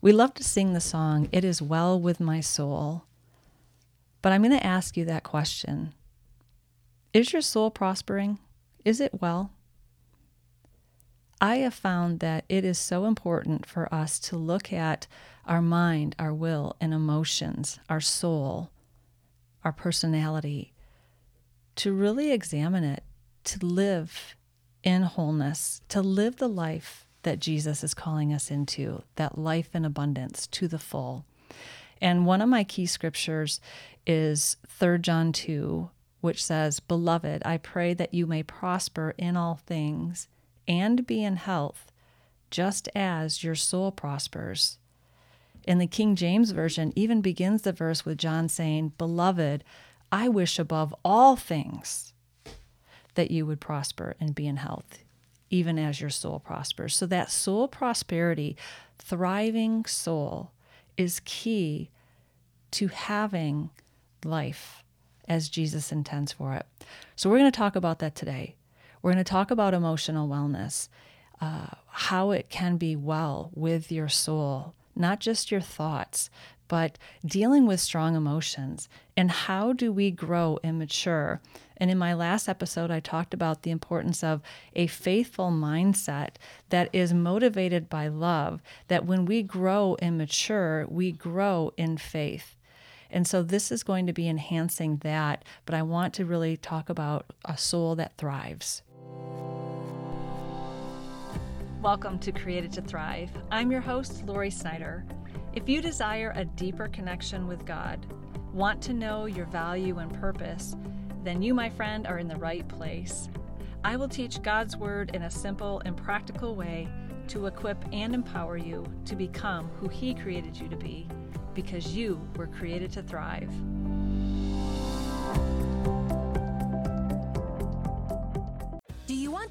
We love to sing the song, It Is Well With My Soul. But I'm going to ask you that question Is your soul prospering? Is it well? I have found that it is so important for us to look at our mind, our will, and emotions, our soul, our personality, to really examine it, to live in wholeness, to live the life that Jesus is calling us into, that life in abundance to the full. And one of my key scriptures is 3 John 2, which says, Beloved, I pray that you may prosper in all things and be in health, just as your soul prospers. In the King James Version, even begins the verse with John saying, Beloved, I wish above all things that you would prosper and be in health, even as your soul prospers. So, that soul prosperity, thriving soul, is key to having life as Jesus intends for it. So, we're going to talk about that today. We're going to talk about emotional wellness, uh, how it can be well with your soul, not just your thoughts, but dealing with strong emotions. And how do we grow and mature? And in my last episode, I talked about the importance of a faithful mindset that is motivated by love, that when we grow and mature, we grow in faith. And so this is going to be enhancing that, but I want to really talk about a soul that thrives. Welcome to Created to Thrive. I'm your host, Lori Snyder. If you desire a deeper connection with God, want to know your value and purpose, then you, my friend, are in the right place. I will teach God's Word in a simple and practical way to equip and empower you to become who He created you to be, because you were created to thrive.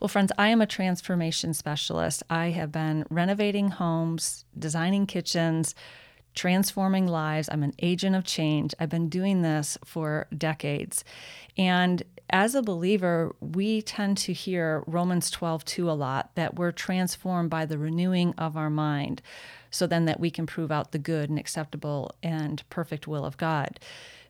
Well, friends, I am a transformation specialist. I have been renovating homes, designing kitchens, transforming lives. I'm an agent of change. I've been doing this for decades. And as a believer, we tend to hear Romans 12, 2 a lot that we're transformed by the renewing of our mind, so then that we can prove out the good and acceptable and perfect will of God.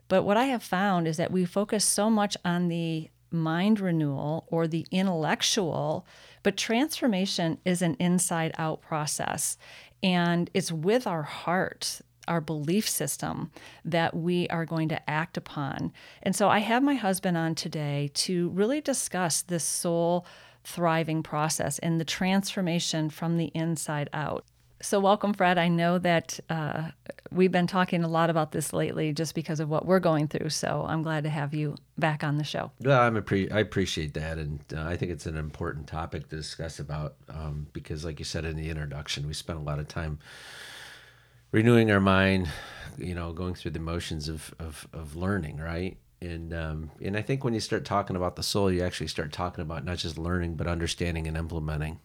But what I have found is that we focus so much on the mind renewal or the intellectual, but transformation is an inside out process. And it's with our heart, our belief system, that we are going to act upon. And so I have my husband on today to really discuss this soul thriving process and the transformation from the inside out. So, welcome, Fred. I know that uh, we've been talking a lot about this lately just because of what we're going through. So, I'm glad to have you back on the show. Well, I'm I appreciate that. And uh, I think it's an important topic to discuss about um, because, like you said in the introduction, we spent a lot of time renewing our mind, you know, going through the motions of, of, of learning, right? And um, and I think when you start talking about the soul, you actually start talking about not just learning, but understanding and implementing.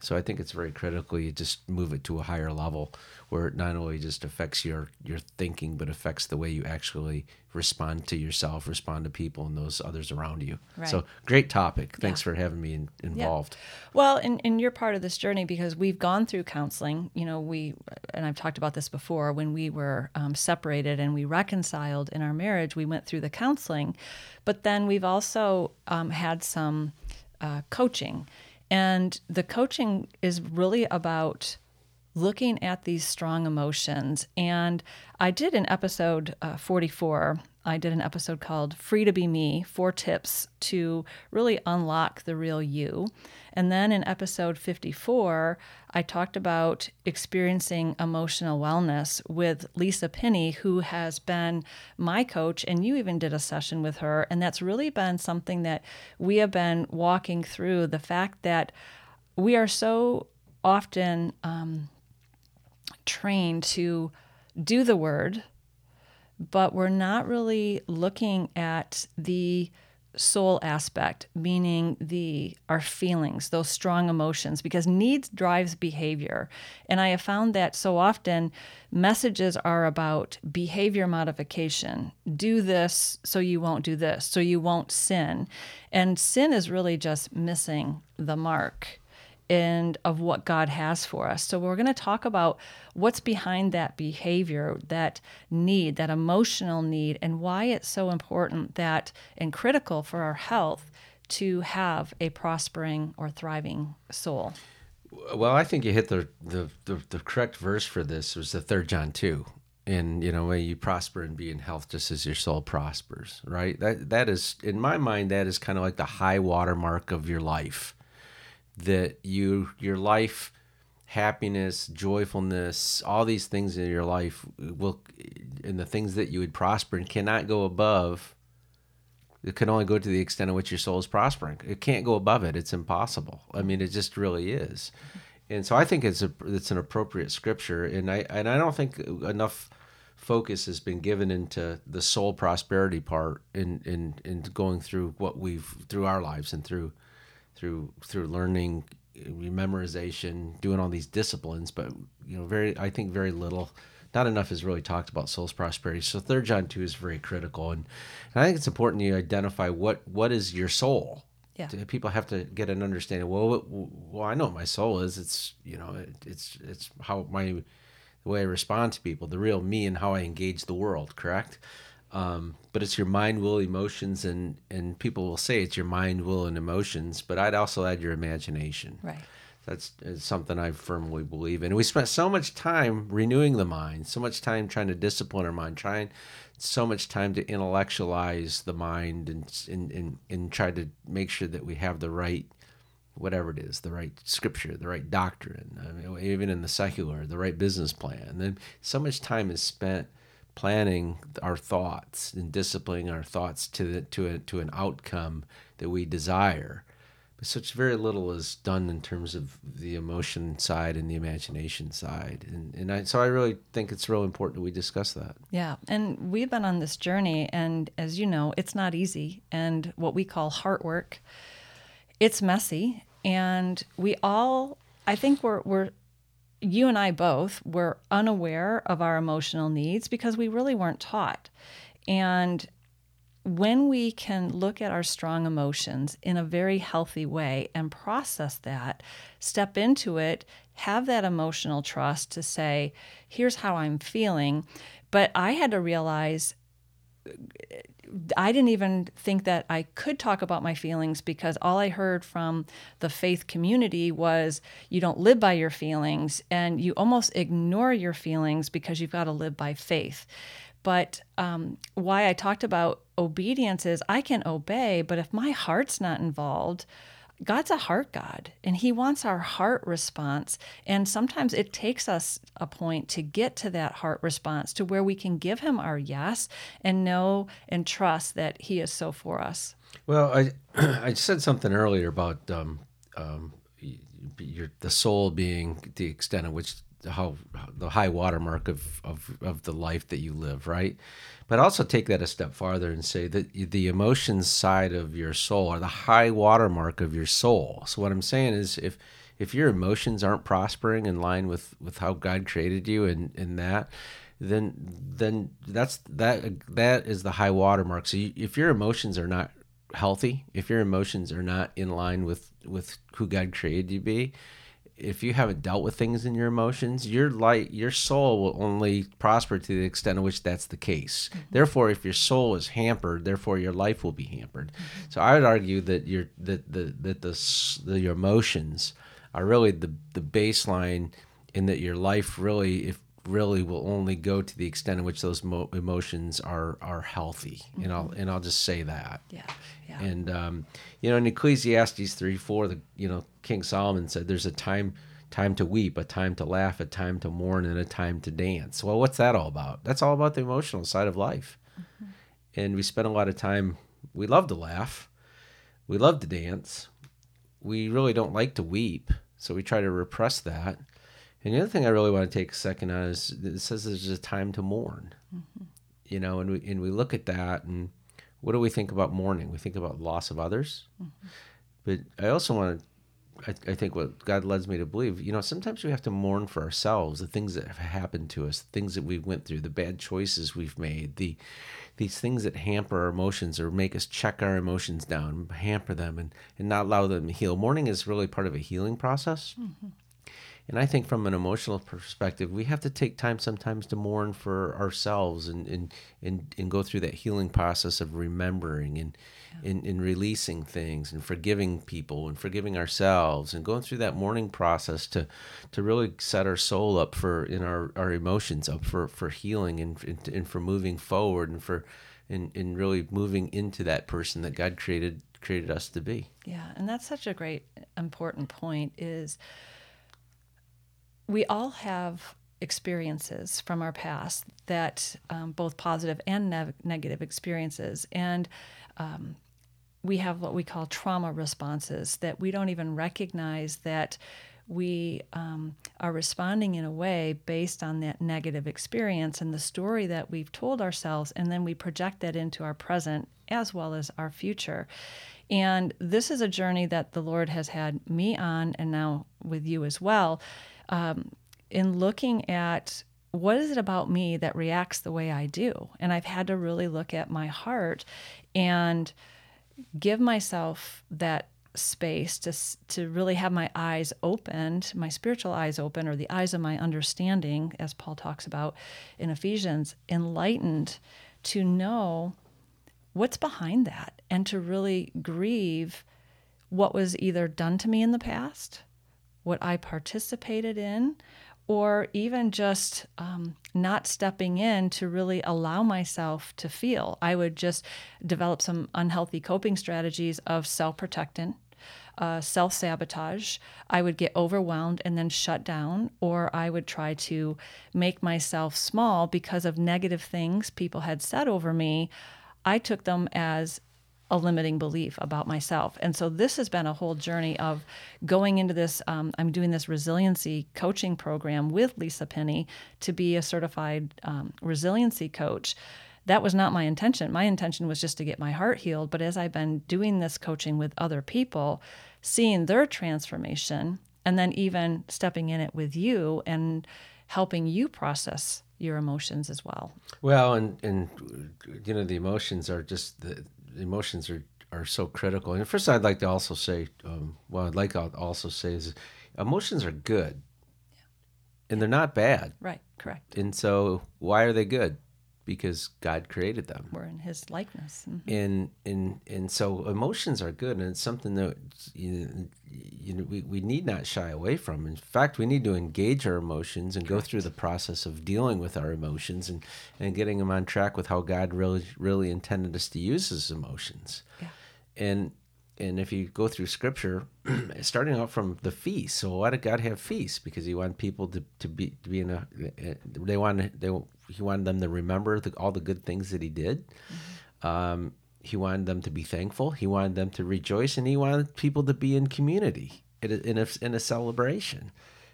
So I think it's very critical you just move it to a higher level where it not only just affects your your thinking, but affects the way you actually respond to yourself, respond to people and those others around you. Right. So great topic. Thanks yeah. for having me in, involved. Yeah. Well, and, and you're part of this journey because we've gone through counseling. You know, we and I've talked about this before when we were um, separated and we reconciled in our marriage. We went through the counseling, but then we've also um, had some uh, coaching and the coaching is really about looking at these strong emotions. And I did an episode uh, 44. I did an episode called Free to Be Me Four Tips to Really Unlock the Real You. And then in episode 54, I talked about experiencing emotional wellness with Lisa Pinney, who has been my coach, and you even did a session with her. And that's really been something that we have been walking through the fact that we are so often um, trained to do the word, but we're not really looking at the soul aspect meaning the our feelings those strong emotions because needs drives behavior. And i have found that so often messages are about behavior modification. Do this so you won't do this so you won't sin. And sin is really just missing the mark and of what God has for us. So we're going to talk about what's behind that behavior, that need, that emotional need, and why it's so important that and critical for our health to have a prospering or thriving soul. Well, I think you hit the the, the, the correct verse for this was the third John two. And you know, may you prosper and be in health just as your soul prospers, right? That that is in my mind, that is kind of like the high watermark of your life that you your life happiness joyfulness all these things in your life will and the things that you would prosper and cannot go above it can only go to the extent of which your soul is prospering. It can't go above it. It's impossible. I mean it just really is. And so i think it's a it's an appropriate scripture. And i and i don't think enough focus has been given into the soul prosperity part in in in going through what we've through our lives and through through through learning eh, memorization doing all these disciplines but you know very i think very little not enough is really talked about soul's prosperity. So third john 2 is very critical and, and i think it's important you identify what what is your soul? Yeah. people have to get an understanding well well i know what my soul is. It's you know it, it's it's how my the way i respond to people the real me and how i engage the world correct um, but it's your mind, will, emotions, and and people will say it's your mind, will, and emotions. But I'd also add your imagination. Right. That's something I firmly believe in. We spent so much time renewing the mind, so much time trying to discipline our mind, trying so much time to intellectualize the mind and and, and, and try to make sure that we have the right whatever it is, the right scripture, the right doctrine, I mean, even in the secular, the right business plan. And then so much time is spent planning our thoughts and disciplining our thoughts to the, to a, to an outcome that we desire. But such very little is done in terms of the emotion side and the imagination side, and and I, so I really think it's real important that we discuss that. Yeah, and we've been on this journey, and as you know, it's not easy, and what we call heart work, it's messy, and we all, I think we're we're you and I both were unaware of our emotional needs because we really weren't taught. And when we can look at our strong emotions in a very healthy way and process that, step into it, have that emotional trust to say, here's how I'm feeling. But I had to realize I didn't even think that I could talk about my feelings because all I heard from the faith community was you don't live by your feelings and you almost ignore your feelings because you've got to live by faith. But um, why I talked about obedience is I can obey, but if my heart's not involved, God's a heart God and He wants our heart response. And sometimes it takes us a point to get to that heart response to where we can give Him our yes and know and trust that He is so for us. Well, I I said something earlier about um, um, your the soul being the extent of which how the high watermark of, of of the life that you live, right? But also take that a step farther and say that the emotions side of your soul are the high watermark of your soul. So what I'm saying is if if your emotions aren't prospering in line with, with how God created you and, and that, then then that's that that is the high watermark. So you, if your emotions are not healthy, if your emotions are not in line with with who God created you to be, if you haven't dealt with things in your emotions, your light, your soul will only prosper to the extent of which that's the case. Mm-hmm. Therefore, if your soul is hampered, therefore your life will be hampered. Mm-hmm. So I would argue that your that the that the, the your emotions are really the the baseline, in that your life really if really will only go to the extent in which those mo- emotions are are healthy. Mm-hmm. And I'll mm-hmm. and I'll just say that. Yeah. Yeah. And um, you know, in Ecclesiastes three four, the you know King Solomon said, "There's a time." time to weep, a time to laugh, a time to mourn, and a time to dance. Well, what's that all about? That's all about the emotional side of life. Mm-hmm. And we spend a lot of time, we love to laugh, we love to dance, we really don't like to weep, so we try to repress that. And the other thing I really want to take a second on is it says there's a time to mourn. Mm-hmm. You know, and we and we look at that and what do we think about mourning? We think about loss of others. Mm-hmm. But I also want to I, I, think what God leads me to believe, you know, sometimes we have to mourn for ourselves, the things that have happened to us, the things that we went through, the bad choices we've made, the these things that hamper our emotions or make us check our emotions down, hamper them and, and not allow them to heal. Mourning is really part of a healing process. Mm-hmm. And I think from an emotional perspective, we have to take time sometimes to mourn for ourselves and, and, and, and go through that healing process of remembering and, yeah. and, and releasing things and forgiving people and forgiving ourselves and going through that mourning process to, to really set our soul up for in our, our emotions up for, for healing and, and, and for moving forward and for and, and really moving into that person that God created created us to be. Yeah, and that's such a great important point is we all have experiences from our past that um, both positive and ne- negative experiences and um, we have what we call trauma responses that we don't even recognize that we um, are responding in a way based on that negative experience and the story that we've told ourselves, and then we project that into our present as well as our future. And this is a journey that the Lord has had me on, and now with you as well, um, in looking at what is it about me that reacts the way I do? And I've had to really look at my heart and give myself that space to to really have my eyes opened, my spiritual eyes open or the eyes of my understanding as Paul talks about in Ephesians, enlightened to know what's behind that and to really grieve what was either done to me in the past, what I participated in, or even just um, not stepping in to really allow myself to feel. I would just develop some unhealthy coping strategies of self protectant. Uh, self sabotage. I would get overwhelmed and then shut down, or I would try to make myself small because of negative things people had said over me. I took them as a limiting belief about myself. And so this has been a whole journey of going into this. Um, I'm doing this resiliency coaching program with Lisa Penny to be a certified um, resiliency coach. That was not my intention. My intention was just to get my heart healed. But as I've been doing this coaching with other people, seeing their transformation, and then even stepping in it with you and helping you process your emotions as well. Well, and and you know the emotions are just the emotions are are so critical. And first, I'd like to also say, um, well, I'd like to also say is emotions are good, yeah. and they're not bad. Right. Correct. And so, why are they good? Because God created them. We're in His likeness. Mm-hmm. And and and so emotions are good, and it's something that you, you know we, we need not shy away from. In fact, we need to engage our emotions and Correct. go through the process of dealing with our emotions and, and getting them on track with how God really really intended us to use His emotions. Yeah. And and if you go through Scripture, starting out from the feast, so why did God have feasts? Because He wanted people to, to be to be in a they wanted they He wanted them to remember the, all the good things that He did. Mm-hmm. Um, he wanted them to be thankful. He wanted them to rejoice, and he wanted people to be in community in a, in a, in a celebration.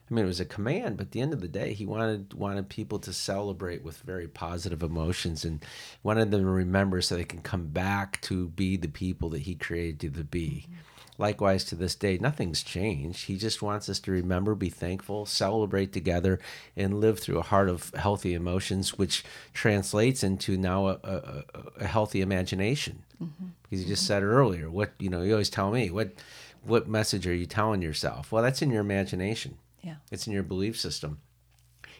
I mean, it was a command, but at the end of the day, he wanted wanted people to celebrate with very positive emotions and wanted them to remember so they can come back to be the people that he created to be. Mm-hmm. Likewise, to this day, nothing's changed. He just wants us to remember, be thankful, celebrate together, and live through a heart of healthy emotions, which translates into now a, a, a healthy imagination. Mm-hmm. Because you just mm-hmm. said earlier, what you know, you always tell me, what what message are you telling yourself? Well, that's in your imagination. Yeah, it's in your belief system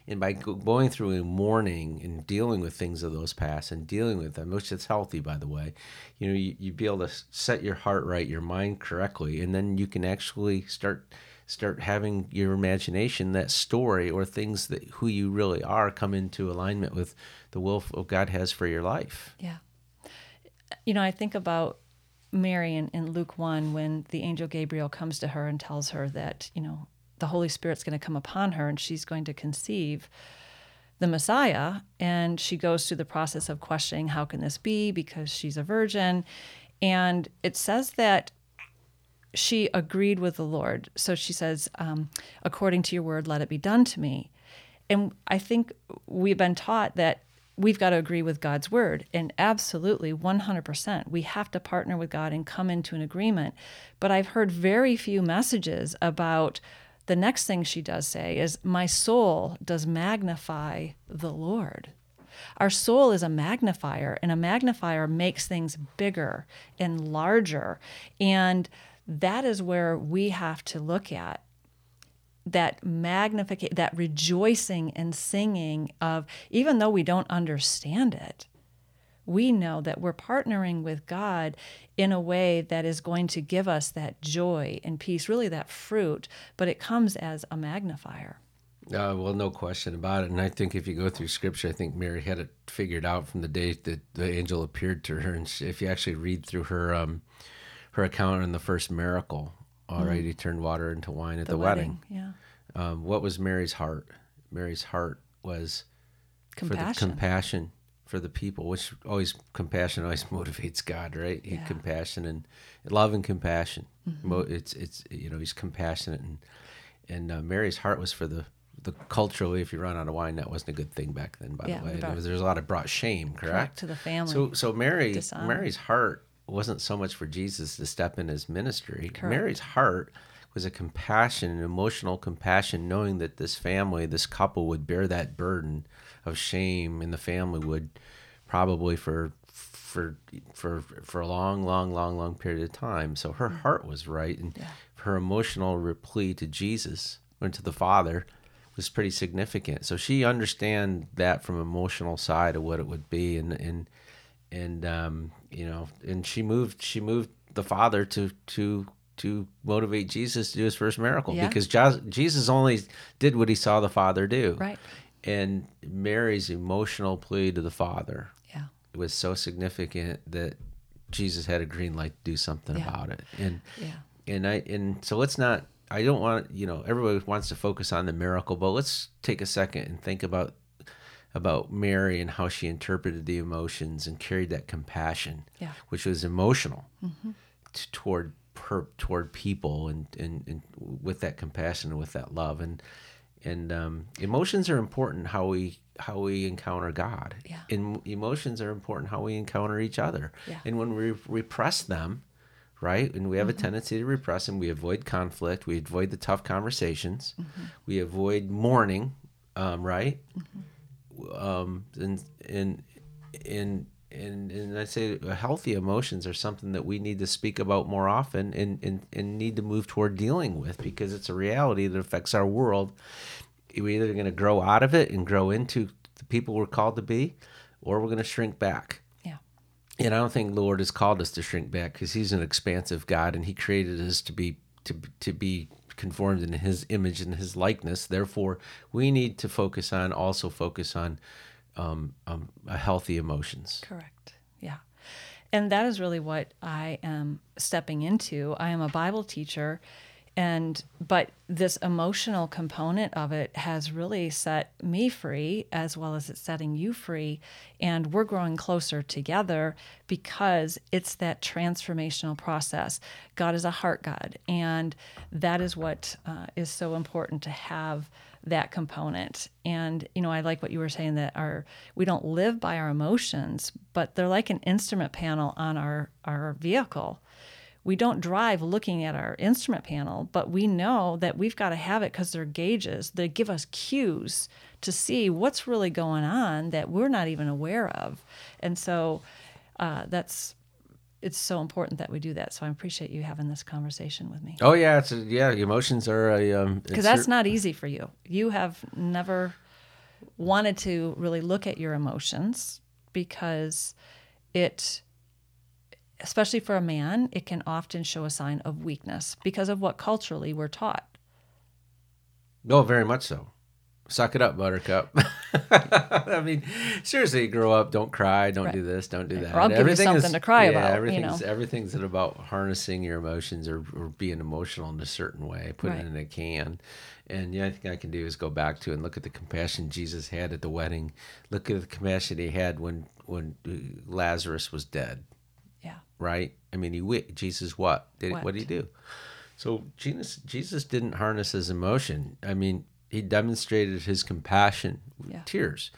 and by going through and mourning and dealing with things of those past and dealing with them, which is healthy, by the way, you know, you, you be able to set your heart right, your mind correctly, and then you can actually start start having your imagination, that story or things that who you really are, come into alignment with the will of God has for your life. Yeah, you know, I think about Mary in, in Luke one when the angel Gabriel comes to her and tells her that you know the Holy Spirit's going to come upon her and she's going to conceive the Messiah. And she goes through the process of questioning, how can this be? Because she's a virgin. And it says that she agreed with the Lord. So she says, um, according to your word, let it be done to me. And I think we've been taught that we've got to agree with God's word. And absolutely, 100%, we have to partner with God and come into an agreement. But I've heard very few messages about the next thing she does say is, My soul does magnify the Lord. Our soul is a magnifier, and a magnifier makes things bigger and larger. And that is where we have to look at that magnification, that rejoicing and singing of, even though we don't understand it, we know that we're partnering with God in a way that is going to give us that joy and peace, really that fruit, but it comes as a magnifier. Uh, well, no question about it. And I think if you go through scripture, I think Mary had it figured out from the day that the angel appeared to her. And she, if you actually read through her um, her account in the first miracle, all mm. right, he turned water into wine at the, the wedding. wedding. Yeah. Um, what was Mary's heart? Mary's heart was compassion. for the compassion for the people, which always compassion always motivates God, right? He Yeah. compassion and love and compassion. Mm-hmm. It's it's you know he's compassionate and and uh, Mary's heart was for the the culturally if you run out of wine that wasn't a good thing back then by Yeah, the way. brought- There was, there was a lot of brought shame, correct? Correct, to the family. So so Mary Dishonor. Mary's heart wasn't so much for Jesus to step in his ministry. Correct. Mary's heart was a compassion, an emotional compassion, knowing that this family, this couple would bear that burden of shame, and the family would probably for for for for a long, long, long, long period of time. So her heart was right, and Yeah. her emotional reply to Jesus and to the Father was pretty significant. So she understand that from emotional side of what it would be, and and and um, you know, and she moved she moved the Father to to to motivate Jesus to do his first miracle Yeah. because Jesus only did what he saw the Father do. Right. And Mary's emotional plea to the Father Yeah. was so significant that Jesus had a green light to do something Yeah. about it. And Yeah. and I and so let's not I don't want you know everybody wants to focus on the miracle, but let's take a second and think about about Mary and how she interpreted the emotions and carried that compassion, Yeah. which was emotional mm-hmm. t- toward per, toward people and, and and with that compassion and with that love and and um, emotions are important how we how we encounter God. Yeah. And emotions are important how we encounter each other. Yeah. And when we repress them, right? And we have Mm-hmm. a tendency to repress them. We avoid conflict. We avoid the tough conversations. Mm-hmm. We avoid mourning, um, right? Mm-hmm. Um, and and and and and I say healthy emotions are something that we need to speak about more often and and, and need to move toward dealing with because it's a reality that affects our world. We're either going to grow out of it and grow into the people we're called to be, or we're going to shrink back. Yeah. And I don't think the Lord has called us to shrink back because He's an expansive God and He created us to be to to be conformed in His image and His likeness. Therefore, we need to focus on also focus on um, um, healthy emotions. Correct. Yeah. And that is really what I am stepping into. I am a Bible teacher and but this emotional component of it has really set me free as well as it's setting you free and we're growing closer together because it's that transformational process god is a heart god and that is what uh, is so important to have that component and you know i like what you were saying that our we don't live by our emotions but they're like an instrument panel on our our vehicle we don't drive looking at our instrument panel, but we know that we've got to have it because they're gauges. They give us cues to see what's really going on that we're not even aware of. And so uh, that's it's so important that we do that. So I appreciate you having this conversation with me Oh yeah, it's a, yeah. Emotions are a um, because that's not easy for you. You have never wanted to really look at your emotions because it especially for a man, it can often show a sign of weakness because of what culturally we're taught. No, very much so. Suck it up, Buttercup. I mean, seriously, grow up. Don't cry. Don't Right. do this. Don't do that. Or I'll give you Everything something to cry yeah, about, you Everything's know. everything's about harnessing your emotions or, or being emotional in a certain way. Put Right. it in a can. And yeah, I think I can do is go back to and look at the compassion Jesus had at the wedding. Look at the compassion he had when when uh, Lazarus was dead. Yeah. Right? I mean, he Jesus what did what did he do? So Jesus, Jesus didn't harness his emotion. I mean, he demonstrated his compassion with Yeah. tears.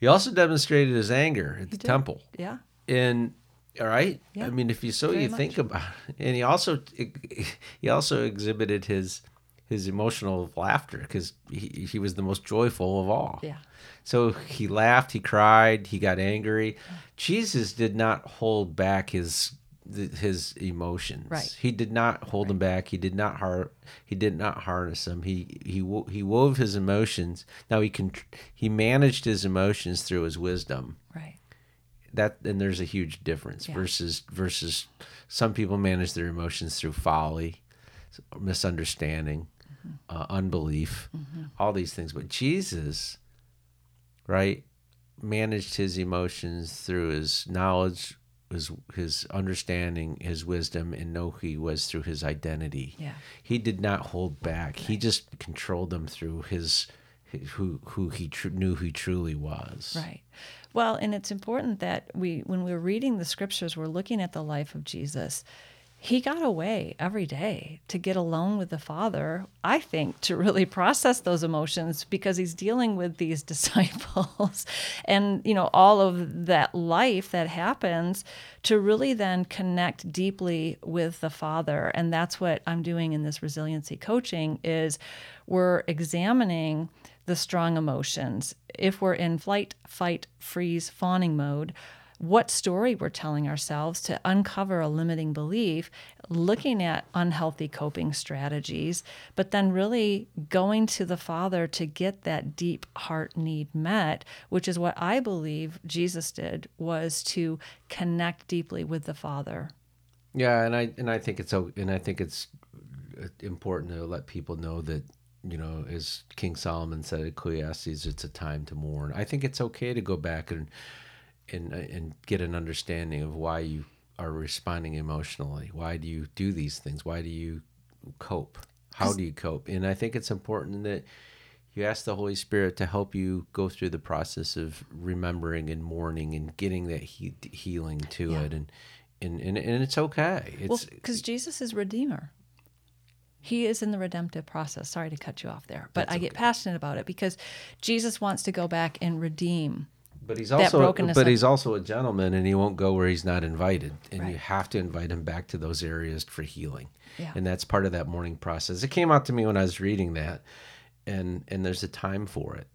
He also demonstrated his anger at the did. temple. Yeah. And all right, Yeah, I mean, if you so very you think much. about, and he also he also exhibited his his emotional laughter because he, he was the most joyful of all. Yeah. So he laughed, he cried, he got angry. Jesus did not hold back his th- his emotions. Right. He did not hold them back. He did not har- he did not harness them. He he wo- he wove his emotions. Now he can he managed his emotions through his wisdom Right. that and there's a huge difference Yeah. versus versus some people manage their emotions through folly misunderstanding Mm-hmm. uh, unbelief all these things but jesus right managed his emotions through his knowledge his his understanding his wisdom and know who he was through his identity Yeah. he did not hold back he just controlled them through his, his who who he tr- knew he truly was Right. Well, and it's important that we, when we're reading the scriptures, we're looking at the life of Jesus. He got away every day to get alone with the Father, I think, to really process those emotions because he's dealing with these disciples and, you know, all of that life that happens to really then connect deeply with the Father. And that's what I'm doing in this resiliency coaching is we're examining the strong emotions. If we're in flight, fight, freeze, fawning mode, what story we're telling ourselves to uncover a limiting belief, looking at unhealthy coping strategies, but then really going to the Father to get that deep heart need met, which is what I believe Jesus did was to connect deeply with the Father. Yeah, and I and I think it's o- and I think it's uh, important to let people know that you know, as King Solomon said Ecclesiastes, it's a time to mourn. I think it's okay to go back and and uh, and get an understanding of why you are responding emotionally. Why do you do these things? Why do you cope? How do you cope? And I think it's important that you ask the Holy Spirit to help you go through the process of remembering and mourning and getting that he- healing to Yeah. it and and, and and it's okay. Well, It's because Jesus is Redeemer. He is in the redemptive process. Sorry to cut you off there, but I get passionate about it because Jesus wants to go back and redeem. But he's also but of- he's also a gentleman and he won't go where he's not invited. And you have to invite him back to those areas for healing. Yeah. And that's part of that mourning process. It came out to me when I was reading that and and there's a time for it.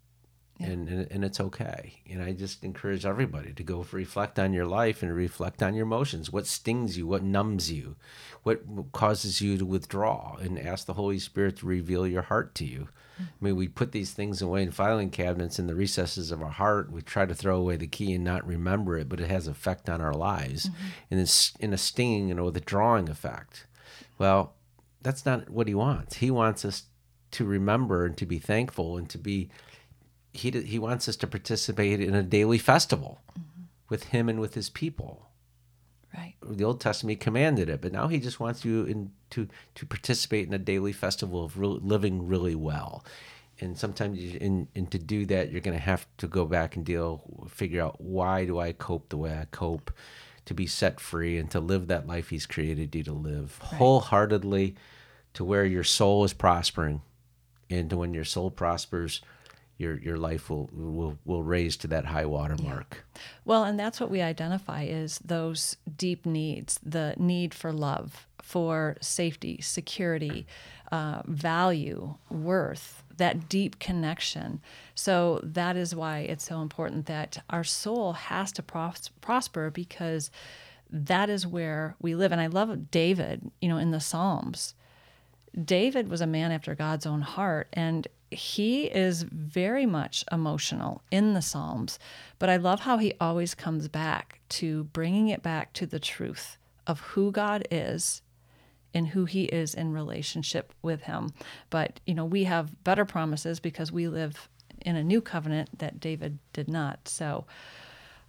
And, and and it's okay. And I just encourage everybody to go reflect on your life and reflect on your emotions. What stings you? What numbs you? What causes you to withdraw? And ask the Holy Spirit to reveal your heart to you. Mm. I mean, we put these things away in filing cabinets in the recesses of our heart. We try to throw away the key and not remember it, but it has effect on our lives, mm-hmm. and it's in a stinging and a withdrawing effect. Well, that's not what he wants. He wants us to remember and to be thankful and to be. He he wants us to participate in a daily festival mm-hmm. with him and with his people Right. the Old Testament commanded it, but now he just wants you in, to to participate in a daily festival of real, living really well. And sometimes, you, and, and to do that, you're going to have to go back and deal, figure out why do I cope the way I cope, to be set free and to live that life He's created you to live wholeheartedly, to where your soul is prospering, and to when your soul prospers, your your life will will will raise to that high water mark. Well, and that's what we identify is those deep needs the need for love, for safety, security, uh, value, worth, that deep connection. So that is why it's so important that our soul has to pros- prosper because that is where we live. And I love David, you know, in the Psalms. David was a man after God's own heart, and he is very much emotional in the Psalms. But I love how he always comes back to bringing it back to the truth of who God is and who he is in relationship with him. But, you know, we have better promises because we live in a new covenant that David did not. So,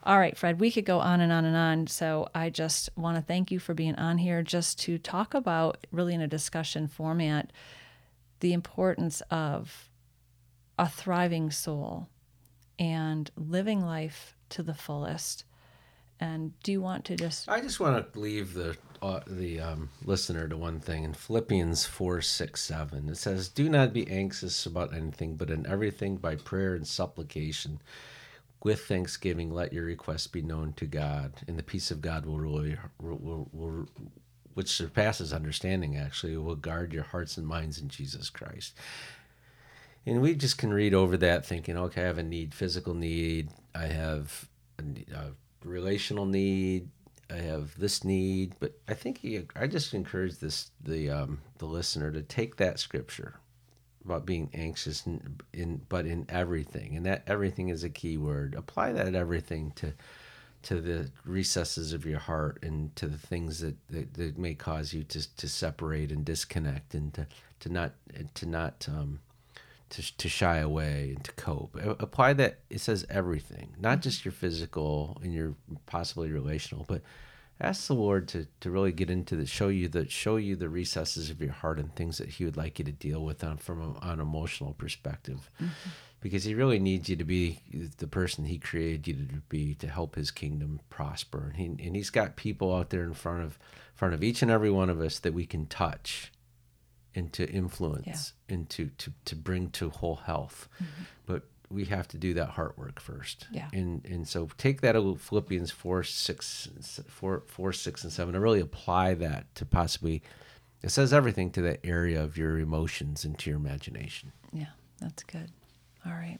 all right, Fred, we could go on and on and on. So I just want to thank you for being on here just to talk about, really in a discussion format, the importance of a thriving soul and living life to the fullest And do you want to just? I just want to leave the uh, the um, listener to one thing in Philippians four six seven. It says, "Do not be anxious about anything, but in everything by prayer and supplication, with thanksgiving, let your requests be known to God, and the peace of God will rule will, will, which surpasses understanding. Actually, will guard your hearts and minds in Jesus Christ." And we just can read over that, thinking, "Okay, I have a need, physical need. I have." a, a relational need. I have this need, but I think he, I just encourage this the um, the listener to take that scripture about being anxious in, in but in everything, and that everything is a key word. Apply that everything to to the recesses of your heart and to the things that, that, that may cause you to, to separate and disconnect and to, to not to not um, to, to shy away and to cope. Apply that. It says everything, not mm-hmm. just your physical and your possibly relational, but ask the Lord to, to really get into the show you the show you the recesses of your heart and things that He would like you to deal with on from a, an emotional perspective, mm-hmm. because He really needs you to be the person He created you to be to help His kingdom prosper. And He and He's got people out there in front of front of each and every one of us that we can touch and to influence yeah. and to, to, to bring to whole health. Mm-hmm. But we have to do that heart work first. Yeah. And and so take that Philippians 4, 6, 4, 4 6, and 7 and really apply that to possibly, it says everything to that area of your emotions and to your imagination. Yeah, that's good. All right.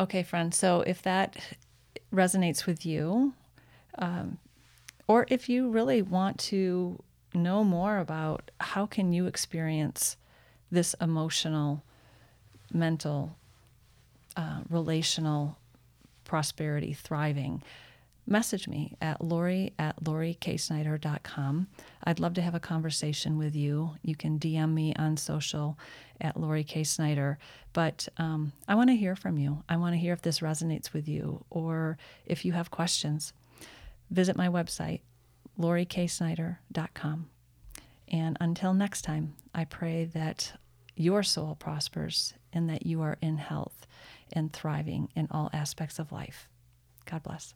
Okay, friend. So if that resonates with you, um, or if you really want to know more about how can you experience this emotional, mental, uh, relational prosperity, thriving, message me at Lori at LoriKSnyder.com. I'd love to have a conversation with you. You can DM me on social at Lori K. Snyder. But um, I want to hear from you. I want to hear if this resonates with you or if you have questions. Visit my website, loriksnyder.com. And until next time, I pray that your soul prospers and that you are in health and thriving in all aspects of life. God bless.